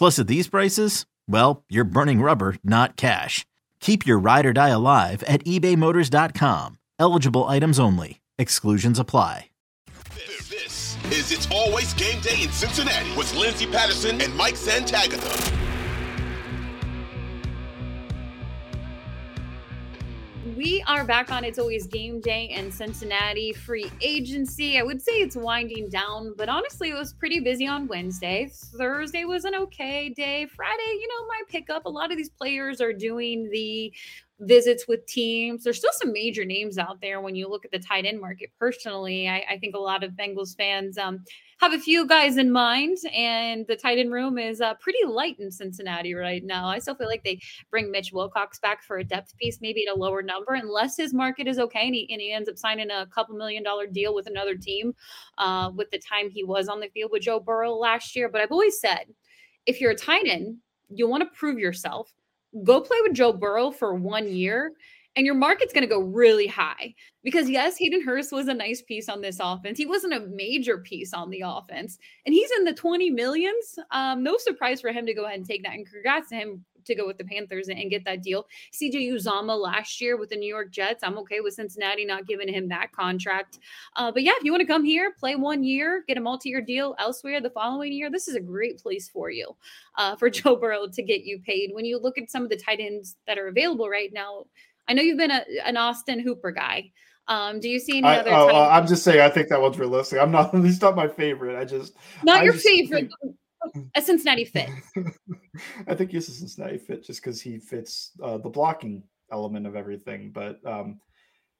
Plus, at these prices, well, you're burning rubber, not cash. Keep your ride or die alive at ebaymotors.com. Eligible items only. Exclusions apply. This is It's Always Game Day in Cincinnati with Lindsay Patterson and Mike Santagata. We are back on It's Always Game Day in Cincinnati. Free agency. I would say it's winding down, but honestly, it was pretty busy on Wednesday. Thursday was an okay day. Friday, you know, my pickup. A lot of these players are doing the visits with teams. There's still some major names out there when you look at the tight end market. Personally, I, I think a lot of Bengals fans um, have a few guys in mind, and the tight end room is uh, pretty light in Cincinnati right now. I still feel like they bring Mitch Wilcox back for a depth piece, maybe at a lower number, unless his market is okay and he, and he ends up signing a couple million dollar deal with another team uh, with the time he was on the field with Joe Burrow last year. But I've always said, if you're a tight end, you want to prove yourself go play with Joe Burrow for one year and your market's going to go really high because yes, Hayden Hurst was a nice piece on this offense. He wasn't a major piece on the offense, and he's in the 20 millions. Um, no surprise for him to go ahead and take that. And congrats to him to go with the Panthers and get that deal. CJ Uzomah last year with the New York Jets. I'm okay with Cincinnati not giving him that contract. Uh, but yeah, if you want to come here, play one year, get a multi-year deal elsewhere the following year, this is a great place for you, uh, for Joe Burrow to get you paid. When you look at some of the tight ends that are available right now, I know you've been a, an Austin Hooper guy. Um, do you see any I, other? Oh, uh, I'm just saying. I think that one's realistic. I'm not. He's not my favorite. I just not I your just favorite. think- a Cincinnati fit. I think he's a Cincinnati fit just because he fits uh, the blocking element of everything. But um,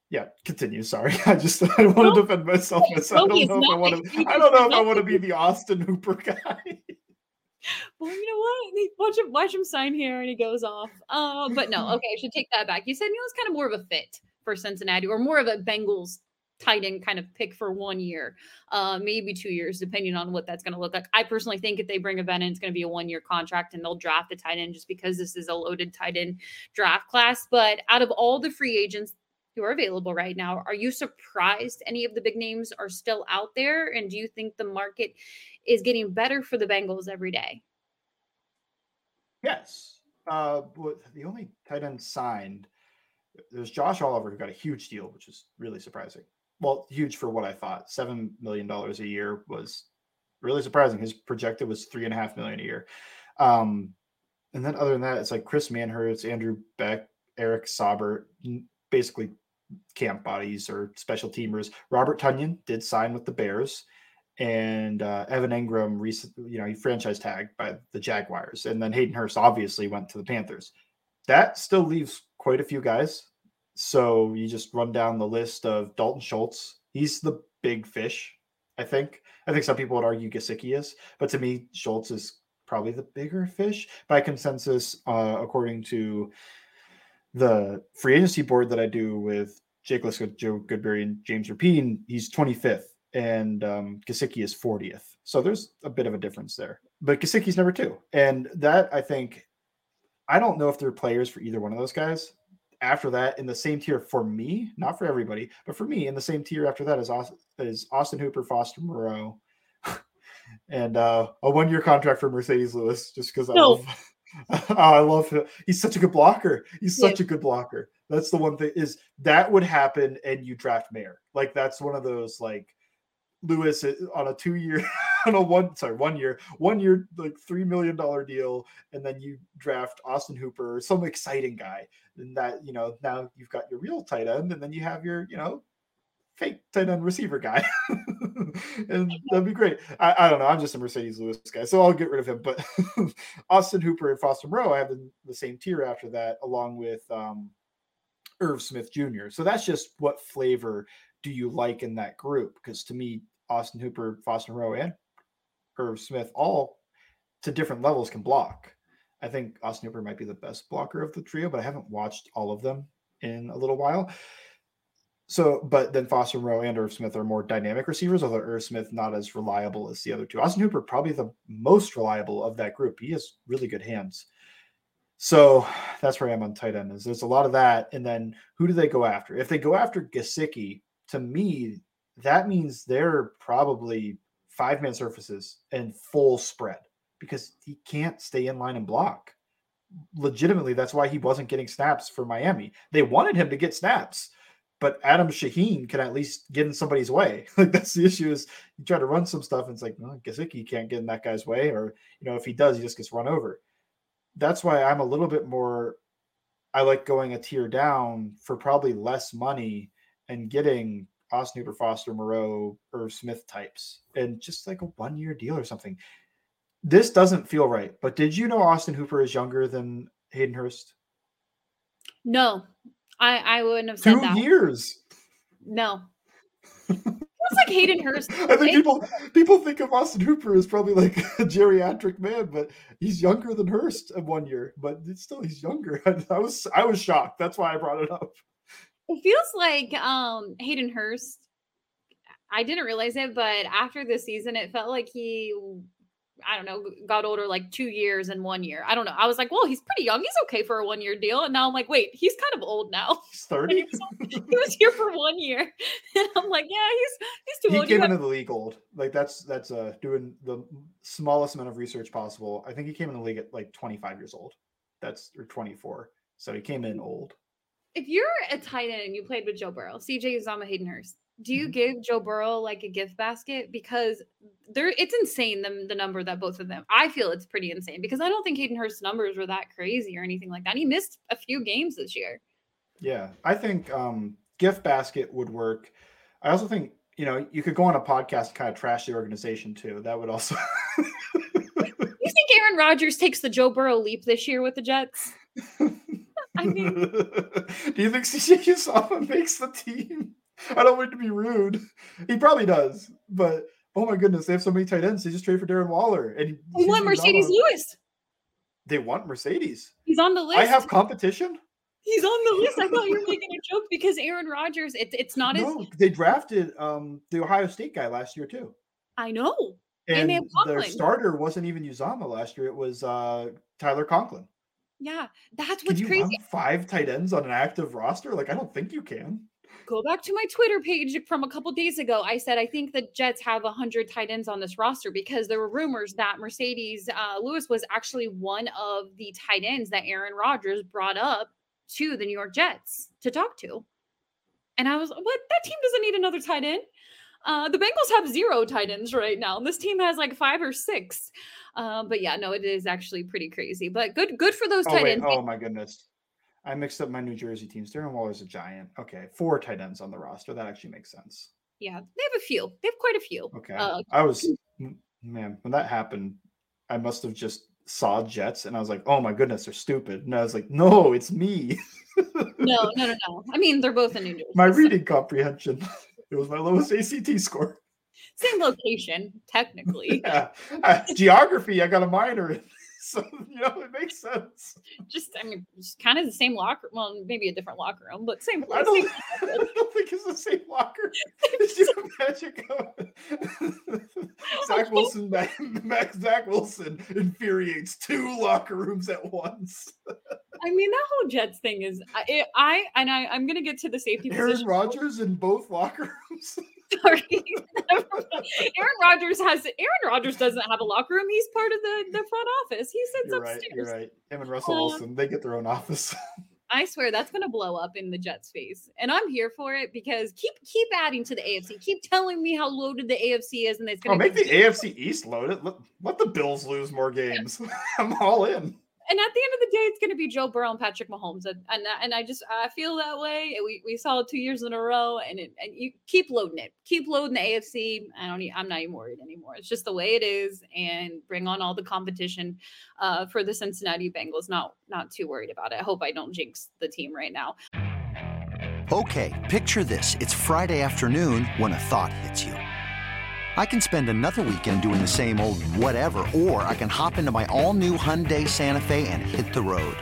yeah, continue. Sorry, I just I want No. to defend myself. No, I don't know if I want to. I don't know if I want to be the Austin Hooper guy. Well, you know what? They- Watch him, watch him sign here, and he goes off. Uh, but no, okay, I should take that back. You said he was kind of more of a fit for Cincinnati, or more of a Bengals tight end kind of pick for one year, uh, maybe two years, depending on what that's going to look like. I personally think if they bring a vet in, it's going to be a one year contract, and they'll draft a tight end just because this is a loaded tight end draft class. But out of all the free agents who are available right now, are you surprised any of the big names are still out there? And do you think the market is getting better for the Bengals every day? Yes. Uh, the only tight end signed, there's Josh Oliver who got a huge deal, which is really surprising. Well, huge for what I thought. Seven million dollars a year was really surprising. His projected was three and a half million a year. Um, and then other than that, it's like Chris Manhertz, Andrew Beck, Eric Saubert, basically camp bodies or special teamers. Robert Tonyan did sign with the Bears and uh, Evan Engram recently, you know, he franchise tagged by the Jaguars, and then Hayden Hurst obviously went to the Panthers. That still leaves quite a few guys. So you just run down the list of Dalton Schultz. He's the big fish, I think. I think some people would argue Gesicki is, but to me, Schultz is probably the bigger fish by consensus, uh, according to the free agency board that I do with Jake Liska, Joe Goodberry, and James Rapien. He's 25th and um, Gesicki is 40th. So there's a bit of a difference there. But Gesicki's number two. And that I think, I don't know if there are players for either one of those guys. after that, in the same tier for me, not for everybody, but for me, in the same tier after that is Austin, is Austin Hooper, Foster Moreau, and uh, a one year contract for Marcedes Lewis, just because I love. Oh, I love him. He's such a good blocker. He's Yeah. such a good blocker. That's the one thing is that would happen, and you draft Mayer. Like that's one of those like Lewis eh, on a two year on a one sorry one year one year like three million dollar deal, and then you draft Austin Hooper, or some exciting guy, and that you know now you've got your real tight end, and then you have your you know fake tight end receiver guy, and that'd be great. I, I don't know. I'm just a Marcedes Lewis guy, so I'll get rid of him. But Austin Hooper and Foster Moreau, I have in the same tier after that, along with um, Irv Smith Jr. So that's just what flavor do you like in that group? Because to me, Austin Hooper, Foster Moreau, and Irv Smith all to different levels can block. I think Austin Hooper might be the best blocker of the trio, but I haven't watched all of them in a little while. So, but then Foster Moreau and Irv Smith are more dynamic receivers, although Irv Smith not as reliable as the other two. Austin Hooper probably the most reliable of that group. He has really good hands. So that's where I am on tight end. Is there's a lot of that, and then who do they go after? If they go after Gesicki, to me, that means they're probably five man surfaces and full spread because he can't stay in line and block. Legitimately, that's why he wasn't getting snaps for Miami. They wanted him to get snaps, but Adam Shaheen can at least get in somebody's way. Like that's the issue is you try to run some stuff and it's like, well, Gesicki can't get in that guy's way, or you know, if he does, he just gets run over. That's why I'm a little bit more I like going a tier down for probably less money and getting Austin Hooper, Foster, Moreau, or Smith types, and just like a one year deal or something. This doesn't feel right. But did you know Austin Hooper is younger than Hayden Hurst? No, I I wouldn't have said Two that. years. No. It's like Hayden Hurst. I think people people think of Austin Hooper as probably like a geriatric man, but he's younger than Hurst of one year. But still he's younger. I, was I was shocked. That's why I brought it up. It feels like um Hayden Hurst. I didn't realize it, but after the season, it felt like he, I don't know, got older like two years and one year. I don't know. I was like, well, he's pretty young. He's okay for a one year deal. And now I'm like, wait, he's kind of old now. He's And he thirty. was, he was here for one year, and I'm like, yeah, he's he's too he old. You came have- into the league old. Like that's that's uh doing the smallest amount of research possible. I think he came in the league at like 25 years old. That's or 24. So he came in old. if you're a tight end and you played with Joe Burrow, CJ Uzomah, Hayden Hurst, do you Mhm. give Joe Burrow like a gift basket? Because there it's insane the, the number that both of them. I feel it's pretty insane because I don't think Hayden Hurst's numbers were that crazy or anything like that. He missed a few games this year. Yeah, I think um, gift basket would work. I also think you know you could go on a podcast and kind of trash the organization too. That would also. You think Aaron Rodgers takes the Joe Burrow leap this year with the Jets? I mean- do you think CJ Uzomah makes the team? I don't want to be rude. He probably does, but oh my goodness, they have so many tight ends. They just trade for Darren Waller, and We want Marcedes Uzomah- Lewis. They want Marcedes. He's on the list. I have competition. He's on the list. I thought you were making a joke because Aaron Rodgers. It's it's not as they drafted um, the Ohio State guy last year too. I know. And And they have their starter wasn't even Uzomah last year. It was uh, Tyler Conklin. Yeah, that's Can what's you crazy. five tight ends on an active roster? Like, I don't think you can. Go back to my Twitter page from a couple days ago. I said I think the Jets have hundred tight ends on this roster because there were rumors that Marcedes uh, Lewis was actually one of the tight ends that Aaron Rodgers brought up to the New York Jets to talk to. And I was, what? That team doesn't need another tight end. Uh, the Bengals have zero tight ends right now. This team has like five or six. Uh, but yeah, no, it is actually pretty crazy. But good, good for those Oh tight wait! ends. Oh my goodness, I mixed up my New Jersey teams. Darren Waller's a giant. Okay, four tight ends on the roster. That actually makes sense. Yeah, they have a few. They have quite a few. Okay, Uh, I was man when that happened. I must have just saw Jets and I was like, oh my goodness, they're stupid. And I was like, no, it's me. no, no, no, no. I mean, they're both in New Jersey. my so- reading comprehension. It was my lowest ACT score. same location, technically. Yeah, Uh, geography. I got a minor in, so you know it makes sense. Just, I mean, just kind of the same locker. Well, maybe a different locker room, but same. I don't, I don't think it's the same locker. Did you imagine going? Zach Wilson, Zach Wilson infuriates two locker rooms at once. I mean, that whole Jets thing is I, I and I I'm gonna get to the safety. Aaron Rodgers in both locker rooms. Sorry, Aaron Rodgers has Aaron Rodgers doesn't have a locker room. He's part of the the front office. He sits you're upstairs. right. You're right. Him and Russell Um, Wilson, they get their own office. I swear that's gonna blow up in the Jets face, and I'm here for it because keep keep adding to the AFC. Keep telling me how loaded the AFC is, and it's oh, gonna make the AFC East loaded. Let, let the Bills lose more games. I'm all in. And at the end of the day, it's going to be Joe Burrow and Patrick Mahomes, and and, and I just I feel that way. We, we saw it two years in a row, and it, and you keep loading it, keep loading the AFC. I don't, I'm not even worried anymore. It's just the way it is, and bring on all the competition uh, for the Cincinnati Bengals. Not not too worried about it. I hope I don't jinx the team right now. Okay, picture this. It's Friday afternoon when a thought hits you. I can spend another weekend doing the same old whatever, or I can hop into my all new Hyundai Santa Fe and hit the road.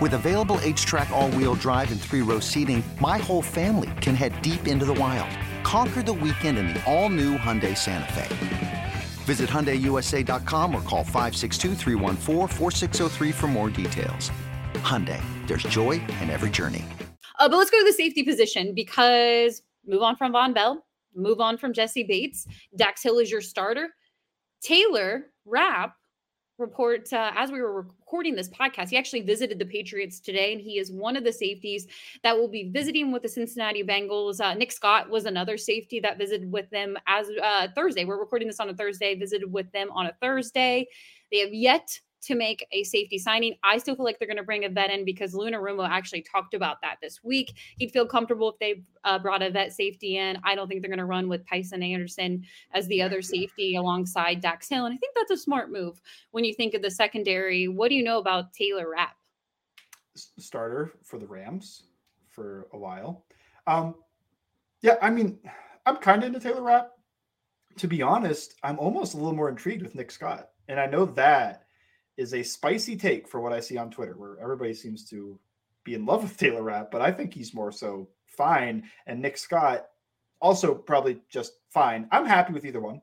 With available HTRAC, all wheel drive, and three row seating, my whole family can head deep into the wild. Conquer the weekend in the all new Hyundai Santa Fe. Visit HyundaiUSA.com or call 562-314-4603 for more details. Hyundai, there's joy in every journey. Uh, but let's go to the safety position because move on from Vonn Bell, move on from Jessie Bates. Dax Hill is your starter. Taylor Rapp report uh, as we were recording this podcast, he actually visited the Patriots today, and he is one of the safeties that will be visiting with the Cincinnati Bengals. Uh, Nick Scott was another safety that visited with them as uh, Thursday. We're recording this on a Thursday. Visited with them on a Thursday. They have yet to make a safety signing. I still feel like they're going to bring a vet in because Lou Anarumo actually talked about that this week. He'd feel comfortable if they uh, brought a vet safety in. I don't think they're going to run with Tycen Anderson as the other safety alongside Dax Hill. And I think that's a smart move when you think of the secondary. What do you know about Taylor Rapp? Starter for the Rams for a while. Um, yeah, I mean, I'm kind of into Taylor Rapp. To be honest, I'm almost a little more intrigued with Nick Scott. And I know that is a spicy take for what I see on Twitter, where everybody seems to be in love with Taylor Rapp, but I think he's more so fine. And Nick Scott also probably just fine. I'm happy with either one.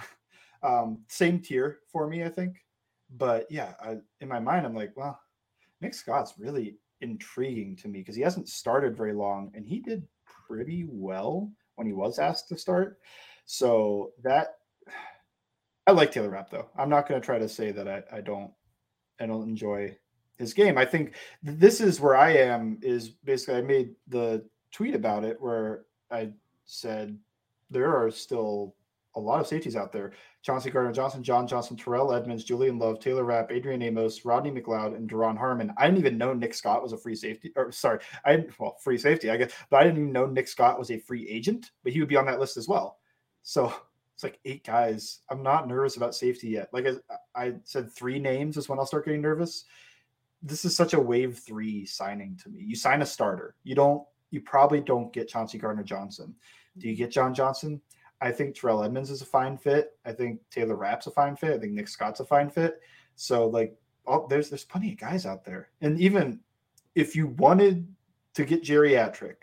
um, same tier for me, I think. But yeah, I, in my mind, I'm like, well, Nick Scott's really intriguing to me because he hasn't started very long and he did pretty well when he was asked to start. So that I like Taylor Rapp though. I'm not going to try to say that I, I don't I don't enjoy his game. I think th- this is where I am is basically I made the tweet about it where I said there are still a lot of safeties out there. Chauncey Gardner Johnson, John Johnson, Terrell Edmunds, Julian Love, Taylor Rapp, Adrian Amos, Rodney McLeod, and Duron Harmon. I didn't even know Nick Scott was a free safety. Or sorry, I well, free safety, I guess, but I didn't even know Nick Scott was a free agent, but he would be on that list as well. So it's like eight guys. I'm not nervous about safety yet. Like I, I said, three names is when I'll start getting nervous. This is such a wave three signing to me. You sign a starter. You don't. You probably don't get Chauncey Gardner Johnson. Do you get John Johnson? I think Terrell Edmunds is a fine fit. I think Taylor Rapp's a fine fit. I think Nick Scott's a fine fit. So like, there's there's plenty of guys out there. And even if you wanted to get geriatric,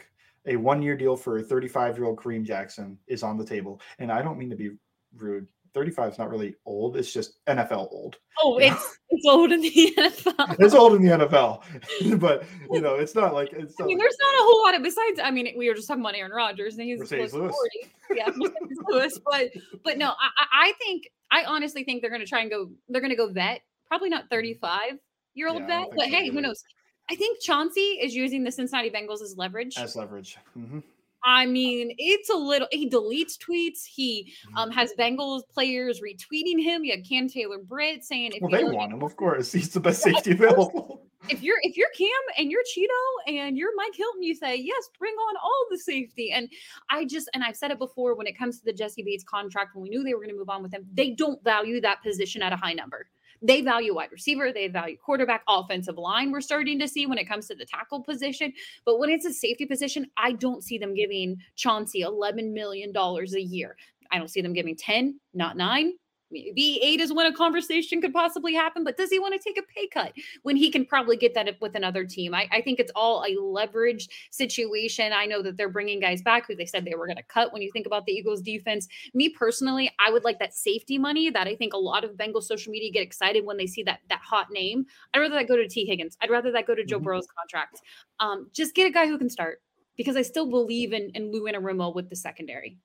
a one year deal for a 35 year old Kareem Jackson is on the table. And I don't mean to be rude. 35 is not really old. It's just NFL old. Oh, it's it's old in the NFL. It's old in the NFL, but you know, it's not like it's. I mean, like- there's not a whole lot of besides. I mean, we were just talking about Aaron Rodgers, and he's Marcedes close Lewis. 40. Yeah, Marcedes Lewis. But but no, I, I- think I honestly think they're going to try and go. They're going to go vet. Probably not mm-hmm. 35 year old Yeah, vet, but so hey, who knows? I think Chauncey is using the Cincinnati Bengals as leverage. as leverage. Mhm. I mean, it's a little. He deletes tweets. He um, Mm-hmm. has Bengals players retweeting him. You had Cam Taylor Britt saying, "If Well, they want him, of course. He's the best safety available. if you're if you're Cam and you're Cheeto and you're Mike Hilton, you say yes, bring on all the safety. And I just and I've said it before when it comes to the Jessie Bates contract, when we knew they were going to move on with him, they don't value that position at a high number. They value wide receiver, they value quarterback, offensive line. We're starting to see when it comes to the tackle position, but when it's a safety position, I don't see them giving Chauncey eleven million dollars a year. I don't see them giving ten, not nine. Maybe eight is when a conversation could possibly happen, but does he want to take a pay cut when he can probably get that with another team? I, I think it's all a leverage situation. I know that they're bringing guys back who they said they were going to cut when you think about the Eagles defense. Me personally, I would like that safety money that I think a lot of Bengals social media get excited when they see that that hot name. I'd rather that go to Tee Higgins. I'd rather that go to Joe mm-hmm. Burrow's contract. Um, just get a guy who can start because I still believe in, in Lou Anarumo with the secondary.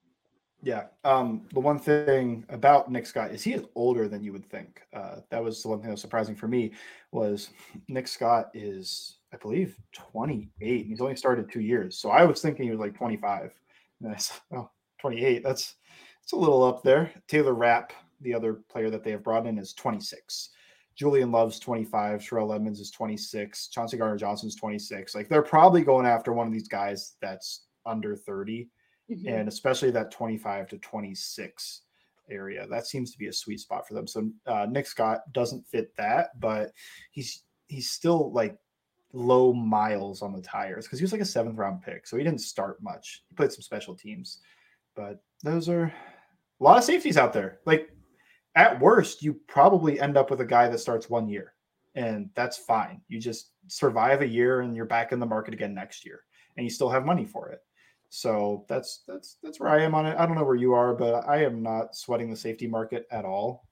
Yeah. Um, the one thing about Nick Scott is he is older than you would think. Uh, that was the one thing that was surprising for me was Nick Scott is, I believe, 28. He's only started two years. So I was thinking he was like 25. And I said, oh, 28. That's it's a little up there. Taylor Rapp, the other player that they have brought in, is 26. Julian Love's 25. Terrell Edmunds is 26. Chauncey Gardner Johnson's 26. Like they're probably going after one of these guys that's under 30 mm-hmm. and especially that 25 to 26 area. That seems to be a sweet spot for them. So uh, Nick Scott doesn't fit that, but he's he's still like low miles on the tires because he was like a seventh round pick, so he didn't start much. He played some special teams, but those are a lot of safeties out there. Like at worst, you probably end up with a guy that starts one year, and that's fine. You just survive a year and you're back in the market again next year, and you still have money for it. So that's that's that's where I am on it. I don't know where you are, but I am not sweating the safety market at all.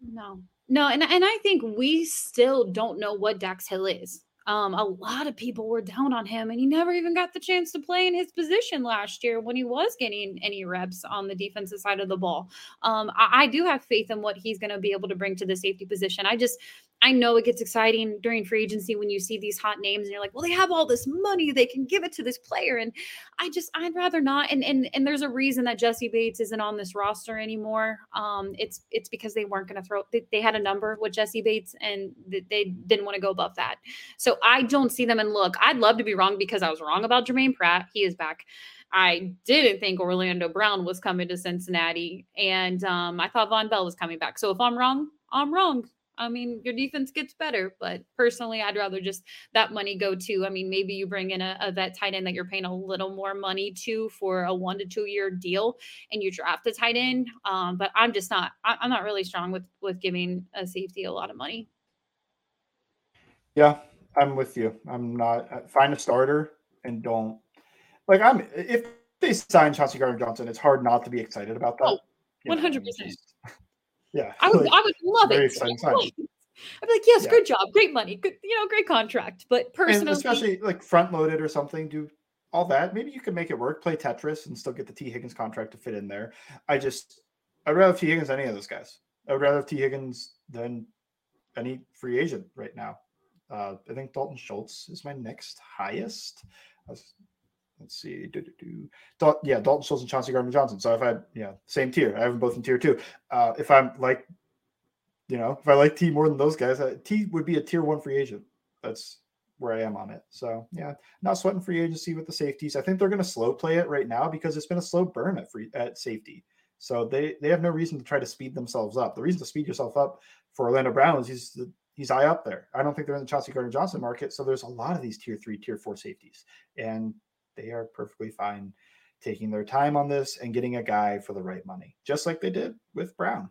No, no, and and I think we still don't know what Dax Hill is. Um, a lot of people were down on him, and he never even got the chance to play in his position last year when he was getting any reps on the defensive side of the ball. Um, I, I do have faith in what he's going to be able to bring to the safety position. I just I know it gets exciting during free agency when you see these hot names and you're like, well, they have all this money, they can give it to this player. And I just, I'd rather not. And and and there's a reason that Jessie Bates isn't on this roster anymore. Um, it's it's because they weren't going to throw. They, they, had a number with Jessie Bates and they didn't want to go above that. So I don't see them. And look, I'd love to be wrong because I was wrong about Germaine Pratt. He is back. I didn't think Orlando Brown was coming to Cincinnati, and um, I thought Vonn Bell was coming back. So if I'm wrong, I'm wrong. I mean, your defense gets better, but personally, I'd rather just that money go to. I mean, maybe you bring in a, a vet tight end that you're paying a little more money to for a one to two year deal, and you draft a tight end. Um, but I'm just not. I, I'm not really strong with with giving a safety a lot of money. Yeah, I'm with you. I'm not. Uh, find a starter and don't like. I'm if they sign Chauncey Gardner Johnson, it's hard not to be excited about that. Oh, one hundred percent. Yeah. I would, like, I would love it. Exciting time. I'd be like, yes, yeah. good job, great money, good, you know, great contract. But personally, and especially like front loaded or something, do all that. Maybe you could make it work, play Tetris, and still get the Tee Higgins contract to fit in there. I just, I'd rather Tee Higgins than any of those guys. I'd rather Tee Higgins than any free agent right now. Uh, I think Dalton Schultz is my next highest. Was, let's see. Do, do, do. Dal- yeah, Dalton Schultz and Chauncey Gardner Johnson. So if I, yeah, same tier. I have them both in tier two. Uh, if I'm like, you know, if I like T more than those guys, uh, T would be a tier one free agent. That's where I am on it. So yeah, not sweating free agency with the safeties. I think they're going to slow play it right now because it's been a slow burn at free at safety. So they they have no reason to try to speed themselves up. The reason to speed yourself up for Orlando Brown is he's he's high up there. I don't think they're in the Chauncey Gardner Johnson market. So there's a lot of these tier three, tier four safeties, and they are perfectly fine taking their time on this and getting a guy for the right money, just like they did with Brown.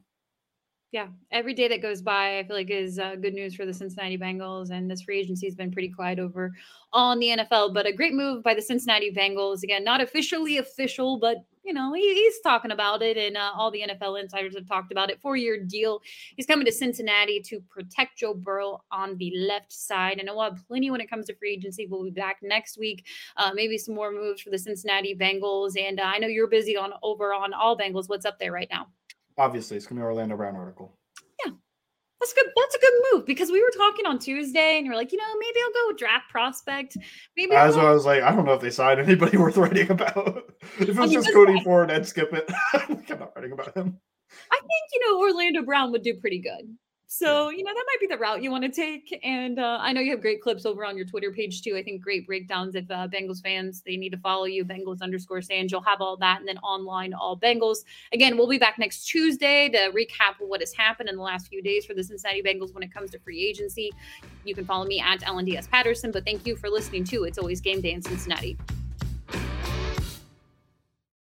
Yeah, every day that goes by, I feel like is uh, good news for the Cincinnati Bengals, and this free agency has been pretty quiet over on the NFL. But a great move by the Cincinnati Bengals. Again, not officially official, but you know, he, he's talking about it, and uh, all the NFL insiders have talked about it. Four year deal. He's coming to Cincinnati to protect Joe Burrow on the left side. And we'll have plenty when it comes to free agency. We'll be back next week. Uh, maybe some more moves for the Cincinnati Bengals. And uh, I know you're busy on over on all Bengals. What's up there right now? Obviously, it's going to be Orlando Brown article. That's good. That's a good move because we were talking on Tuesday and you're like, you know, maybe I'll go draft prospect. Maybe as I was like, I don't know if they signed anybody worth writing about. if it was just Cody Ford, I'd skip it. I'm not writing about him. I think you know Orlando Brown would do pretty good. So, you know, that might be the route you want to take. And uh, I know you have great clips over on your Twitter page too. I think great breakdowns. If uh, Bengals fans, they need to follow you, Bengals underscore Sans. You'll have all that. And then online, all Bengals. Again, we'll be back next Tuesday to recap what has happened in the last few days for the Cincinnati Bengals when it comes to free agency. You can follow me at LNDS Patterson. But thank you for listening to It's Always Game Day in Cincinnati.